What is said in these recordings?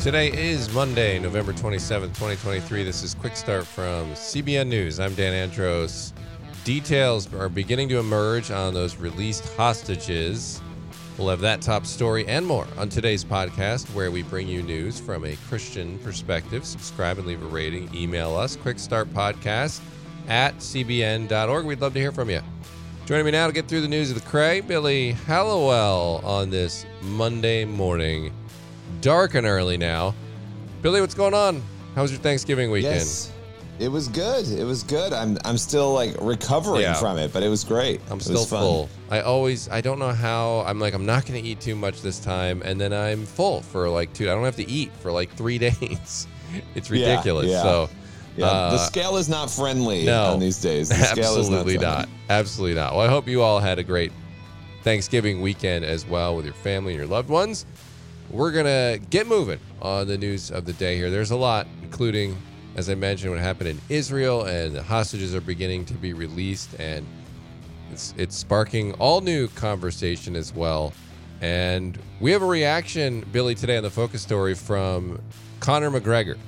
Today is Monday, November 27th, 2023. This is Quick Start from CBN News. I'm Dan Andros. Details are beginning to emerge on those released hostages. We'll have that top story and more on today's podcast, where we bring you news from a Christian perspective. Subscribe and leave a rating. Email us, quickstartpodcast at cbn.org. We'd love to hear from you. Joining me now to get through the news of the Cray, Billy Hallowell on this Monday morning. Dark and early now. Billy, what's going on? How was your Thanksgiving weekend? Yes. It was good. It was good. I'm I'm still like recovering Yeah. from it, but it was great. I'm It still full. I always, I don't know how. I'm like, I'm not going to eat too much this time, and then I'm full for like two. I don't have to eat for like three days. it's ridiculous. yeah. So, Yeah, uh, the scale is not friendly no, on these days. The scale is absolutely not. not. Absolutely not. Well, I hope you all had a great Thanksgiving weekend as well with your family and your loved ones. We're gonna get moving on the news of the day here. There's a lot, including, as I mentioned, what happened in Israel, and the hostages are beginning to be released, and it's it's sparking all new conversation as well. And we have a reaction, Billy, today on the focus story from Conor McGregor.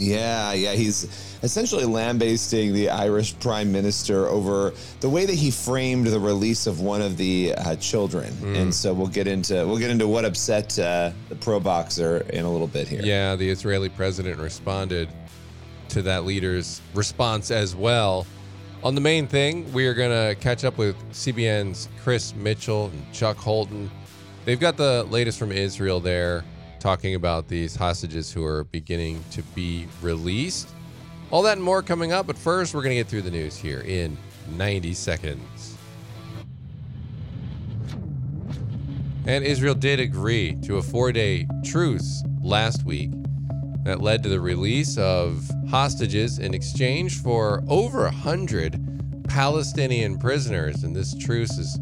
Yeah, yeah. He's essentially lambasting the Irish Prime Minister over the way that he framed the release of one of the uh, children, Mm. and so we'll get into we'll get into what upset uh, the pro boxer in a little bit here. Yeah, the Israeli president responded to that leader's response as well. On the main thing, we are going to catch up with CBN's Chris Mitchell and Chuck Holton. They've got the latest from Israel there, talking about these hostages who are beginning to be released. All that and more coming up, but first, we're going to get through the news here in 90 seconds. And Israel did agree to a four day truce last week that led to the release of hostages in exchange for over a hundred Palestinian prisoners. And this truce is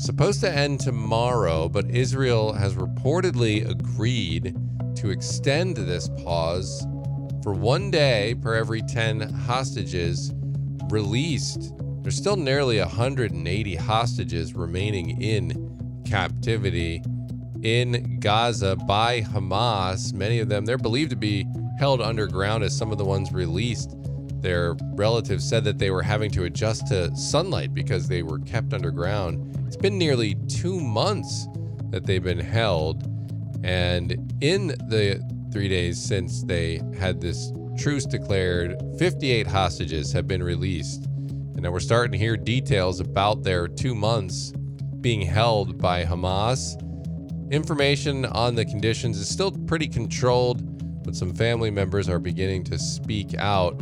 supposed to end tomorrow, but Israel has reportedly agreed to extend this pause for one day per every 10 hostages released. There's still nearly 180 hostages remaining in captivity in Gaza by Hamas. Many of them, they're believed to be held underground as some of the ones released. Their relatives said that they were having to adjust to sunlight because they were kept underground. It's been nearly two months that they've been held. And in the three days since they had this truce declared, 58 hostages have been released. And now we're starting to hear details about their two months being held by Hamas. Information on the conditions is still pretty controlled, but some family members are beginning to speak out.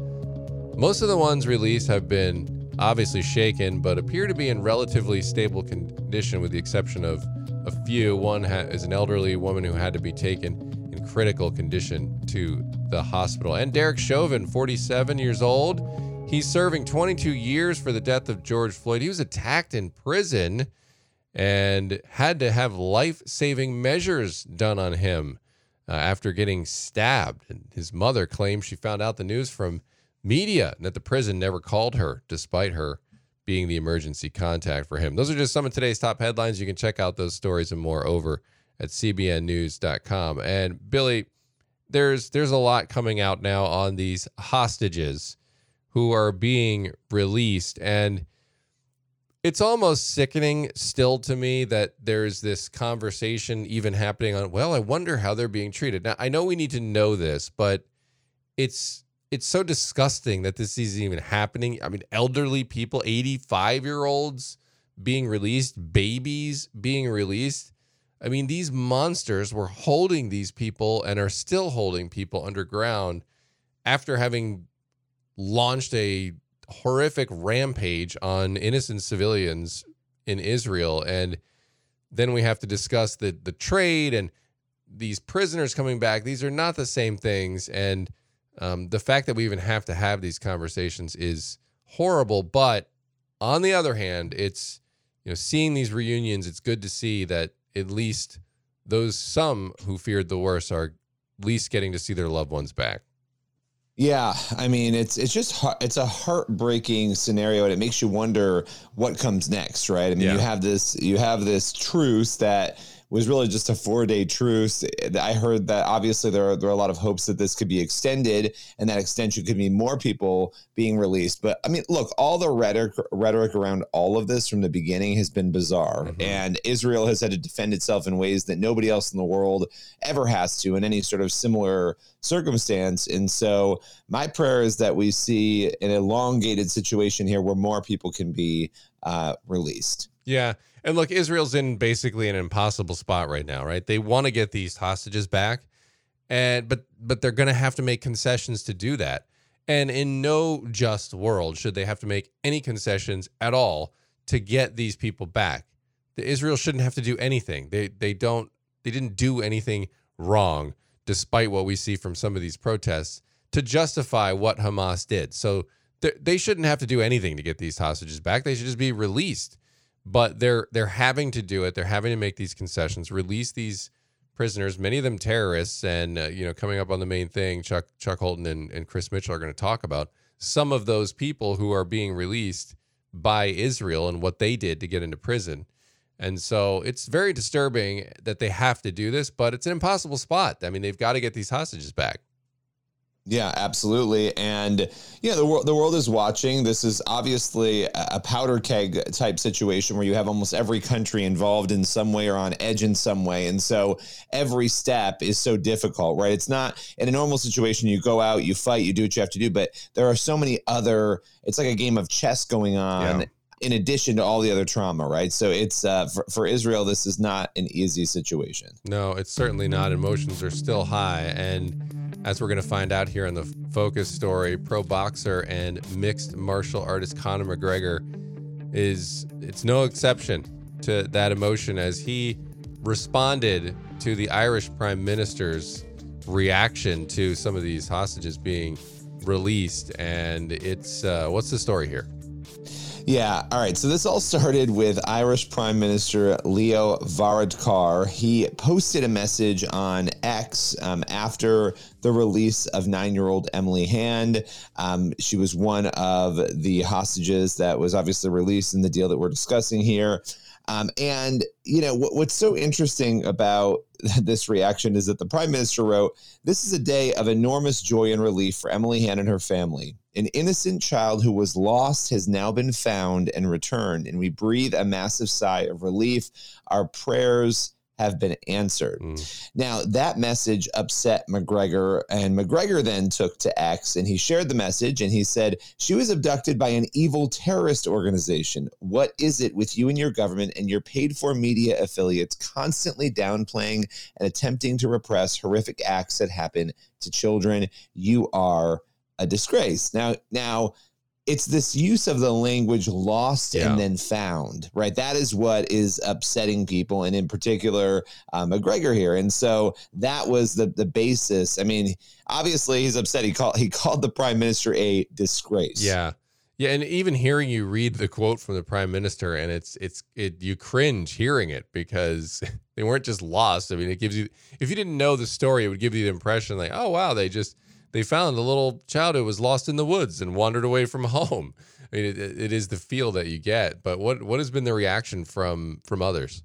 Most of the ones released have been obviously shaken, but appear to be in relatively stable condition, with the exception of a few. One ha- is an elderly woman who had to be taken in critical condition to the hospital. And Derek Chauvin, 47 years old, he's serving 22 years for the death of George Floyd. He was attacked in prison and had to have life saving measures done on him uh, after getting stabbed. And his mother claims she found out the news from media and that the prison never called her, despite her being the emergency contact for him. Those are just some of today's top headlines. You can check out those stories and more over at cbnnews.com. And Billy, there's there's a lot coming out now on these hostages who are being released and it's almost sickening still to me that there's this conversation even happening on well i wonder how they're being treated now i know we need to know this but it's it's so disgusting that this is even happening i mean elderly people 85 year olds being released babies being released i mean these monsters were holding these people and are still holding people underground after having launched a horrific rampage on innocent civilians in Israel. And then we have to discuss the the trade and these prisoners coming back. These are not the same things. And um, the fact that we even have to have these conversations is horrible. But on the other hand, it's you know seeing these reunions. It's good to see that at least those some who feared the worst are at least getting to see their loved ones back. Yeah, I mean it's it's just it's a heartbreaking scenario, and it makes you wonder what comes next, right? I mean, Yeah. you have this you have this truce that was really just a four day truce. I heard that obviously there are, there are a lot of hopes that this could be extended and that extension could mean more people being released. But I mean, look, all the rhetoric, rhetoric around all of this from the beginning has been bizarre. Mm-hmm. And Israel has had to defend itself in ways that nobody else in the world ever has to in any sort of similar circumstance. And so my prayer is that we see an elongated situation here where more people can be uh, released. Yeah. And look, Israel's in basically an impossible spot right now, right? They want to get these hostages back, and but but they're going to have to make concessions to do that. And in no just world should they have to make any concessions at all to get these people back. The Israel shouldn't have to do anything. They they don't they didn't do anything wrong despite what we see from some of these protests to justify what Hamas did. So they shouldn't have to do anything to get these hostages back. They should just be released. But they're they're having to do it. They're having to make these concessions, release these prisoners, many of them terrorists, and uh, you know, coming up on the main thing, Chuck Chuck Holton and, and Chris Mitchell are going to talk about some of those people who are being released by Israel and what they did to get into prison. And so it's very disturbing that they have to do this, but it's an impossible spot. I mean, they've got to get these hostages back. Yeah, absolutely. And yeah, the world the world is watching. This is obviously a powder keg type situation where you have almost every country involved in some way or on edge in some way. And so every step is so difficult, right? It's not in a normal situation you go out, you fight, you do what you have to do, but there are so many other it's like a game of chess going on. Yeah in addition to all the other trauma, right? So it's uh, for, for Israel, this is not an easy situation. No, it's certainly not. Emotions are still high. And as we're going to find out here in the focus story, pro boxer and mixed martial artist Conor McGregor is it's no exception to that emotion as he responded to the Irish prime minister's reaction to some of these hostages being released. And it's uh, what's the story here yeah. All right. So this all started with Irish Prime Minister Leo Varadkar. He posted a message on X um, after the release of nine year old Emily Hand. Um, she was one of the hostages that was obviously released in the deal that we're discussing here. Um, and you know what, what's so interesting about this reaction is that the prime minister wrote, "This is a day of enormous joy and relief for Emily Hand and her family. An innocent child who was lost has now been found and returned, and we breathe a massive sigh of relief. Our prayers." Have been answered. Mm. Now, that message upset McGregor, and McGregor then took to X and he shared the message and he said, She was abducted by an evil terrorist organization. What is it with you and your government and your paid for media affiliates constantly downplaying and attempting to repress horrific acts that happen to children? You are a disgrace. Now, now, it's this use of the language lost yeah. and then found, right? That is what is upsetting people, and in particular, uh, McGregor here. And so that was the the basis. I mean, obviously, he's upset. He called he called the prime minister a disgrace. Yeah. Yeah, and even hearing you read the quote from the prime minister, and it's it's it you cringe hearing it because they weren't just lost. I mean, it gives you if you didn't know the story, it would give you the impression like, oh wow, they just they found a little child who was lost in the woods and wandered away from home. I mean, it, it is the feel that you get. But what what has been the reaction from from others?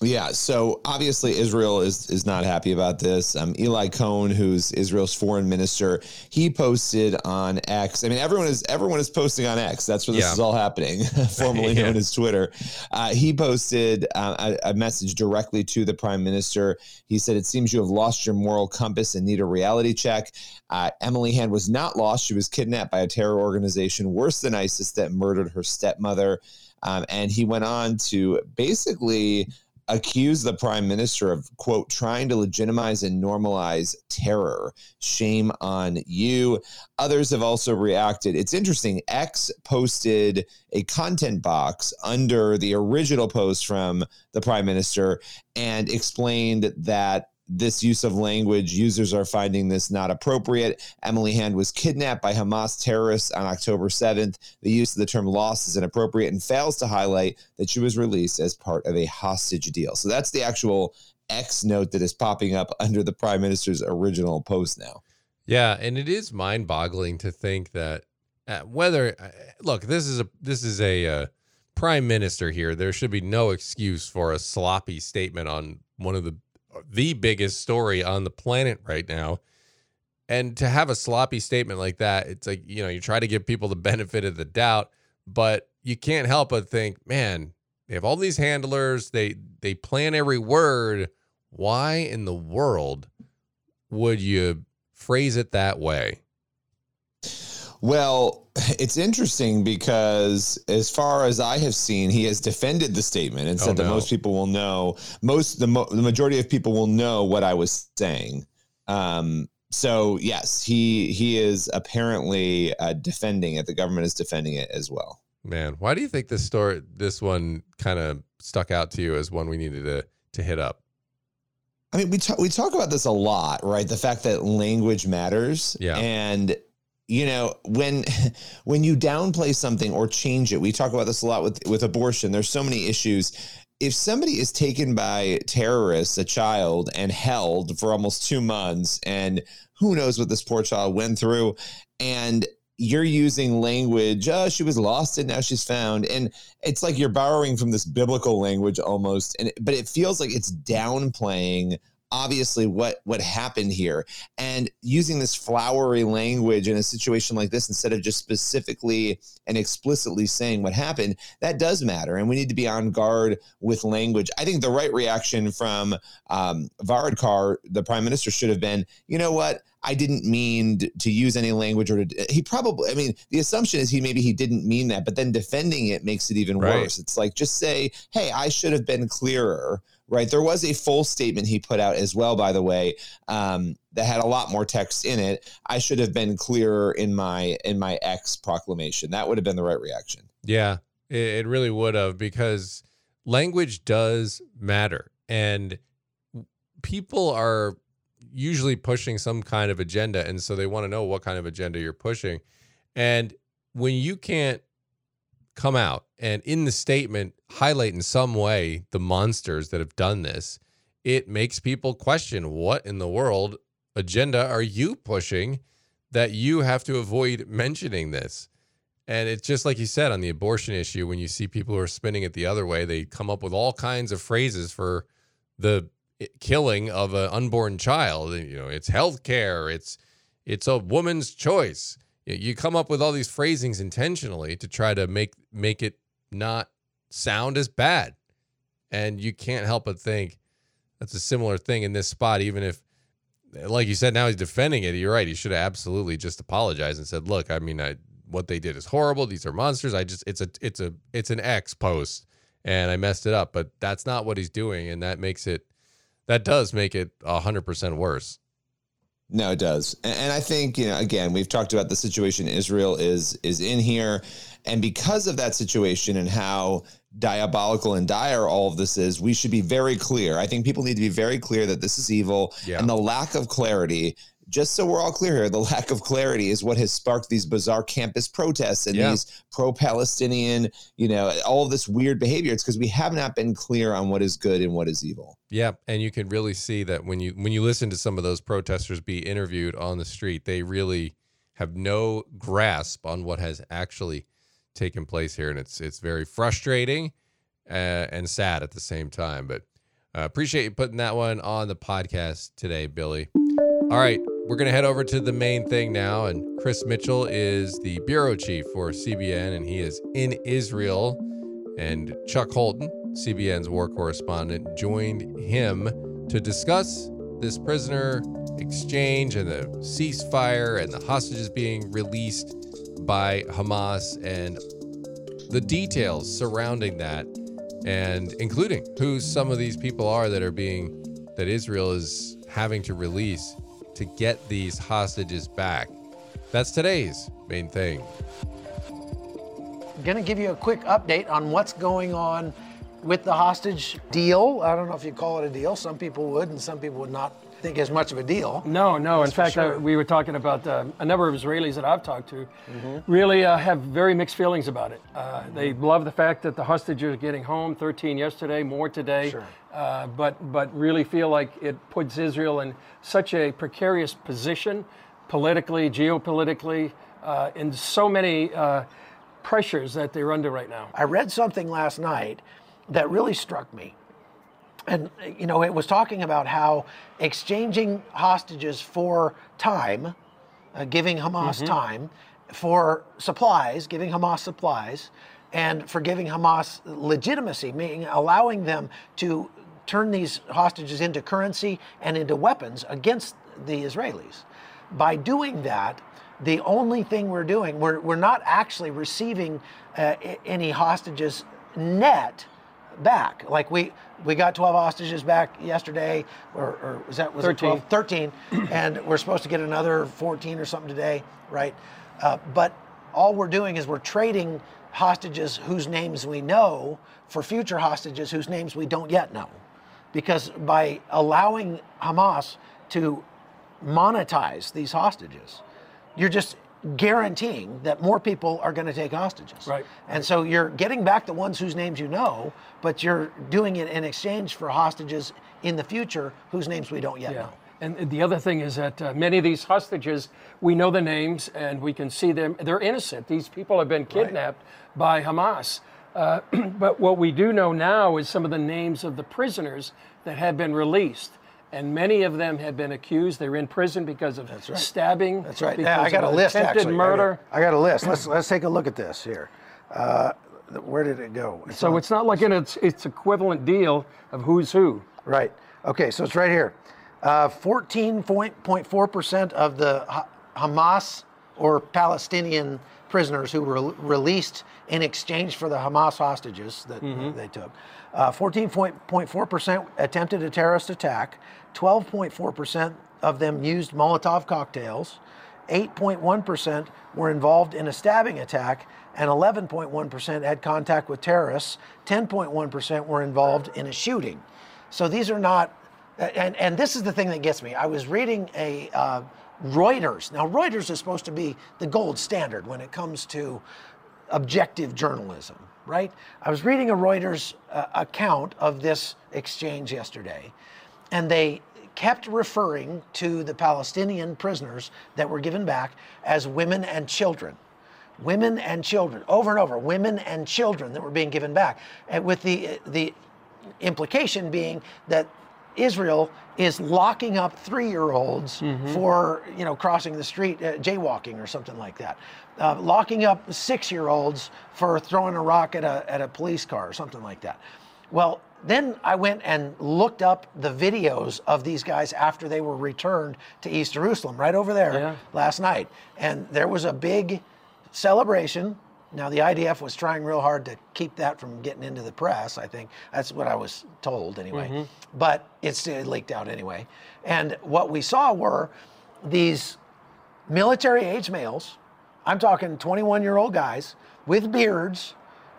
Yeah, so obviously Israel is is not happy about this. Um, Eli Cohen, who's Israel's foreign minister, he posted on X. I mean, everyone is everyone is posting on X. That's where this yeah. is all happening, formerly yeah. known as Twitter. Uh, he posted uh, a, a, message directly to the prime minister. He said, "It seems you have lost your moral compass and need a reality check." Uh, Emily Hand was not lost; she was kidnapped by a terror organization worse than ISIS that murdered her stepmother. Um, and he went on to basically accused the prime minister of quote trying to legitimize and normalize terror. Shame on you. Others have also reacted. It's interesting. X posted a content box under the original post from the prime minister and explained that this use of language, users are finding this not appropriate. Emily Hand was kidnapped by Hamas terrorists on October 7th. The use of the term loss is inappropriate and fails to highlight that she was released as part of a hostage deal. So that's the actual X note that is popping up under the prime minister's original post now. Yeah, and it is mind-boggling to think that uh, whether uh, look, this is a this is a uh, prime minister here, there should be no excuse for a sloppy statement on one of the the biggest story on the planet right now. And to have a sloppy statement like that, it's like, you know, you try to give people the benefit of the doubt, but you can't help but think, man, they have all these handlers, they they plan every word. Why in the world would you phrase it that way? Well, it's interesting because as far as I have seen, he has defended the statement and said oh, no. that most people will know most the mo- the majority of people will know what I was saying. Um, so yes, he he is apparently uh, defending it. The government is defending it as well. Man, why do you think this story, this one, kind of stuck out to you as one we needed to to hit up? I mean, we talk we talk about this a lot, right? The fact that language matters, yeah, and you know when when you downplay something or change it we talk about this a lot with with abortion. There's so many issues. If somebody is taken by terrorists a child and held for almost 2 months and who knows what this poor child went through and you're using language oh she was lost and now she's found and it's like you're borrowing from this biblical language almost and but it feels like it's downplaying obviously what what happened here and using this flowery language in a situation like this instead of just specifically and explicitly saying what happened that does matter and we need to be on guard with language i think the right reaction from um, varadkar the prime minister should have been you know what I didn't mean to use any language or to, he probably, I mean, the assumption is he maybe he didn't mean that, but then defending it makes it even right. worse. It's like, just say, hey, I should have been clearer right? There was a full statement he put out as well, by the way, um, that had a lot more text in it. I should have been clearer in my in my X proclamation. That would have been the right reaction. Yeah, it really would have because language does matter, and people are usually pushing some kind of agenda, and so they want to know what kind of agenda you're pushing. And when you can't come out and in the statement highlight in some way the monsters that have done this, it makes people question what in the world agenda are you pushing that you have to avoid mentioning this? And it's just like you said on the abortion issue, when you see people who are spinning it the other way, they come up with all kinds of phrases for the eh, killing of an unborn child. You know, it's health care, it's it's a woman's choice you come up with all these phrasings intentionally to try to make make it not sound as bad. And you can't help but think that's a similar thing in this spot even if like you said now he's defending it. You're right. He should have absolutely just apologized and said look i mean I, what they did is horrible. These are monsters. I just it's a it's a it's an x post and i messed it up. But that's not what he's doing and that makes it that does make it 100% worse no, it does, and I think you know. Again, we've talked about the situation Israel is is in here, and because of that situation and how diabolical and dire all of this is, we should be very clear. I think people need to be very clear that this is evil, yeah. and the lack of clarity just so we're all clear here, the lack of clarity is what has sparked these bizarre campus protests and yeah. these pro-Palestinian, you know, all of this weird behavior. It's because we have not been clear on what is good and what is evil. Yeah, and you can really see that when you when you listen to some of those protesters be interviewed on the street, they really have no grasp on what has actually taken place here, and it's it's very frustrating uh, and sad at the same time. But uh, appreciate you putting that one on the podcast today, Billy. All right, we're going to head over to the main thing now. And Chris Mitchell is the bureau chief for CBN, and he is in Israel. And Chuck Holton, CBN's war correspondent, joined him to discuss this prisoner exchange and the ceasefire and the hostages being released by Hamas and the details surrounding that, and including who some of these people are that are being, that Israel is having to release to get these hostages back. That's today's main thing. I'm going to give you a quick update on what's going on with the hostage deal. I don't know if you call it a deal. Some people would, and some people would not think as much of a deal. No, no. In fact, sure. I, we were talking about uh, a number of Israelis that I've talked to mm-hmm. really uh, have very mixed feelings about it. Uh, mm-hmm. They love the fact that the hostages are getting home, 13 yesterday, more today. Sure. Uh, but but really feel like it puts Israel in such a precarious position, politically, geopolitically, uh, in so many uh, pressures that they're under right now. I read something last night that really struck me. And, you know, it was talking about how exchanging hostages for time, uh, giving Hamas time, for supplies, giving Hamas supplies, and for giving Hamas legitimacy, meaning allowing them to turn these hostages into currency and into weapons against the Israelis. By doing that, the only thing we're doing, we're, we're not actually receiving uh, any hostages net back. Like we we got 12 hostages back yesterday, or, or was that was it 13. 12? 13, and we're supposed to get another 14 or something today, right? Uh, but all we're doing is we're trading hostages whose names we know for future hostages whose names we don't yet know, because by allowing Hamas to monetize these hostages, you're just guaranteeing that more people are going to take hostages. Right. And so you're getting back the ones whose names you know, but you're doing it in exchange for hostages in the future whose names we don't yet Yeah. know. And the other thing is that uh, many of these hostages, we know the names and we can see them. They're innocent. These people have been kidnapped by Hamas. Uh, but what we do know now is some of the names of the prisoners that have been released. And many of them have been accused. They're in prison because of That's right. stabbing. That's right. Yeah, I got a list attempted actually. murder. I got, I got a list. Let's let's take a look at this here. Uh, where did it go? It's So on- it's not like an, it's, it's equivalent deal of who's who. Right. Okay, so it's right here. Uh, 14.4% of the Hamas or Palestinian prisoners who were released in exchange for the Hamas hostages that they took. Uh, 14.4% attempted a terrorist attack. 12.4% of them used Molotov cocktails. 8.1% were involved in a stabbing attack, and 11.1% had contact with terrorists. 10.1% were involved in a shooting. So these are not, and, and this is the thing that gets me. I was reading a uh, Reuters. Now, Reuters is supposed to be the gold standard when it comes to objective journalism, right? I was reading a Reuters uh, account of this exchange yesterday, and they kept referring to the Palestinian prisoners that were given back as women and children. Women and children, over and over, women and children that were being given back, and with the the implication being that Israel is locking up three-year-olds for you know crossing the street, uh, jaywalking or something like that, uh, locking up six-year-olds for throwing a rock at a at a police car or something like that. Well, then I went and looked up the videos of these guys after they were returned to East Jerusalem, right over there Yeah. last night, and there was a big celebration. Now, the IDF was trying real hard to keep that from getting into the press. I think that's what I was told anyway. But it's it leaked out anyway. And what we saw were these military age males. I'm talking 21 year old guys with beards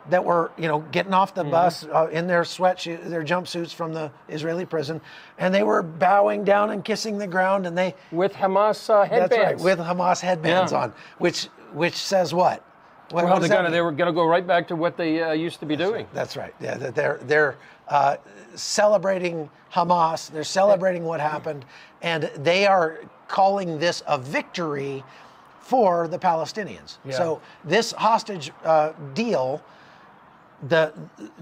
that were, you know, getting off the bus uh, in their sweatshirt, their jumpsuits from the Israeli prison, and they were bowing down and kissing the ground, and they With Hamas uh, headbands. that's right, with Hamas headbands Yeah. on, which which says what? What, well, what they're gonna, they were going to go right back to what they uh, used to be doing. That's right. Yeah, they're they're uh, celebrating Hamas. They're celebrating what happened, and they are calling this a victory for the Palestinians. Yeah. So this hostage uh, deal. The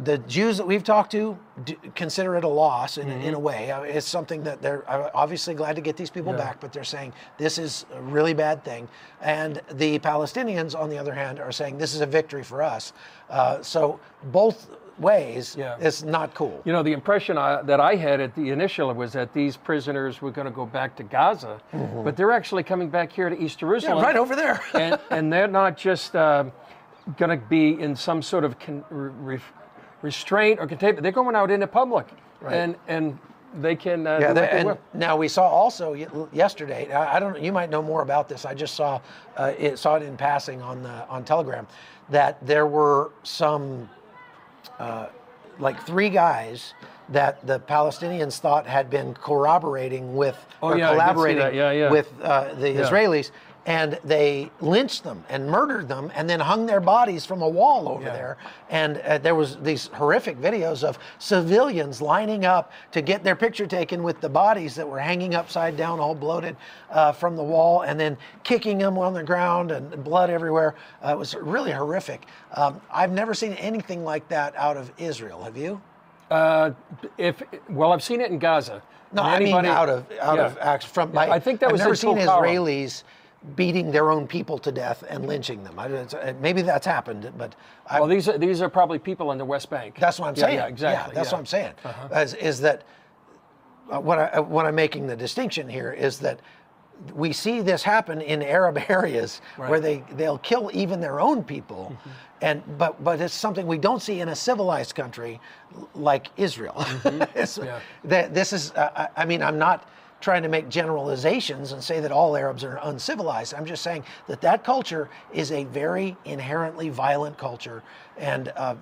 the Jews that we've talked to do, consider it a loss in, in a way. Uh, It's something that they're obviously glad to get these people Mm-hmm. Yeah. back, but they're saying this is a really bad thing. And the Palestinians, on the other hand, are saying this is a victory for us. Uh, so both ways, Yeah. it's not cool. You know, the impression I, that I had at the initial was that these prisoners were going to go back to Gaza, but they're actually coming back here to East Mm-hmm. Yeah, Jerusalem. right over there. and, and they're not just um going to be in some sort of con, re, restraint or containment. They're going out into public, and and they can. Uh, Yeah, they- and now we saw also yesterday. I don't. You might know more about this. I just saw uh, it, saw it in passing on the on Telegram that there were some uh, like three guys that the Palestinians thought had been corroborating with Oh, or yeah, I did see collaborating. Yeah, yeah. with uh, the. Israelis. And they lynched them and murdered them and then hung their bodies from a wall over Yeah. there. And uh, there was these horrific videos of civilians lining up to get their picture taken with the bodies that were hanging upside down, all bloated uh, from the wall, and then kicking them on the ground and blood everywhere. Uh, it was really horrific. Um, I've never seen anything like that out of Israel. Have you? Uh, if well, I've seen it in Gaza. No, And I mean out of out Yeah. of from. Yeah, I think that I've was never seen. Israelis beating their own people to death and lynching them. I, uh, maybe that's happened, but I, Well, these are these are probably people in the West Bank. that's what I'm Yeah, saying. Yeah, exactly. that's yeah. what I'm saying. Uh-huh. Is, is that uh, what I uh, what I'm making the distinction here is that we see this happen in Arab areas where they they'll kill even their own people, Mm-hmm. and but but it's something we don't see in a civilized country like Israel. Mm-hmm. Yeah. that this is uh, I I mean I'm not trying to make generalizations and say that all Arabs are uncivilized. I'm just saying that that culture is a very inherently violent culture, and uh,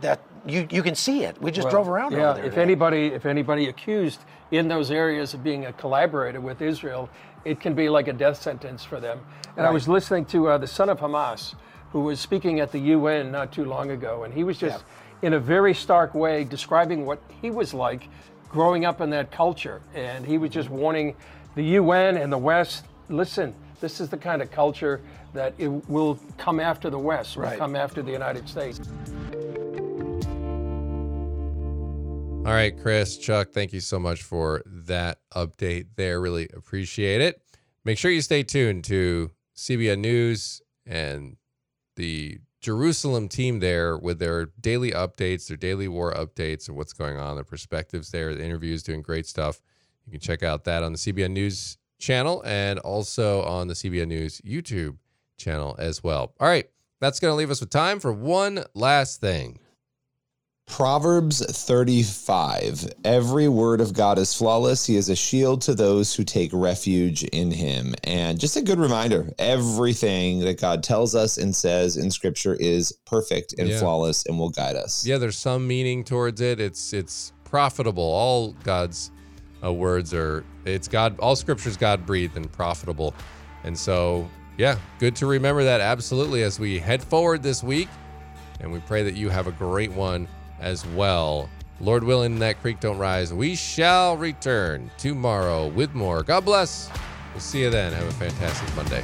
that you you can see it. We just Well, drove around Yeah, if today. anybody if anybody accused in those areas of being a collaborator with Israel, it can be like a death sentence for them. And I was listening to uh, the son of Hamas, who was speaking at the UN not too long ago, and he was just in a very stark way describing what he was like growing up in that culture, and he was just warning the UN and the West. Listen, this is the kind of culture that it will come after the West, will Right. come after the United States. All right, Chris, Chuck, thank you so much for that update there. Really appreciate it. Make sure you stay tuned to CBN News and the Jerusalem team there with their daily updates, their daily war updates, and what's going on, their perspectives there, the interviews, doing great stuff. You can check out that on the CBN News channel and also on the CBN News YouTube channel as well. All right, that's going to leave us with time for one last thing. Proverbs 35. Every word of God is flawless. He is a shield to those who take refuge in him. And just a good reminder everything that God tells us and says in scripture is perfect and Yeah. flawless and will guide us. yeah there's some meaning towards it it's it's profitable all god's uh, words are it's god all scriptures god breathed and profitable and so yeah good to remember that absolutely as we head forward this week and we pray that you have a great one as well. Lord willing that creek don't rise. We shall return tomorrow with more. God bless. We'll see you then. Have a fantastic monday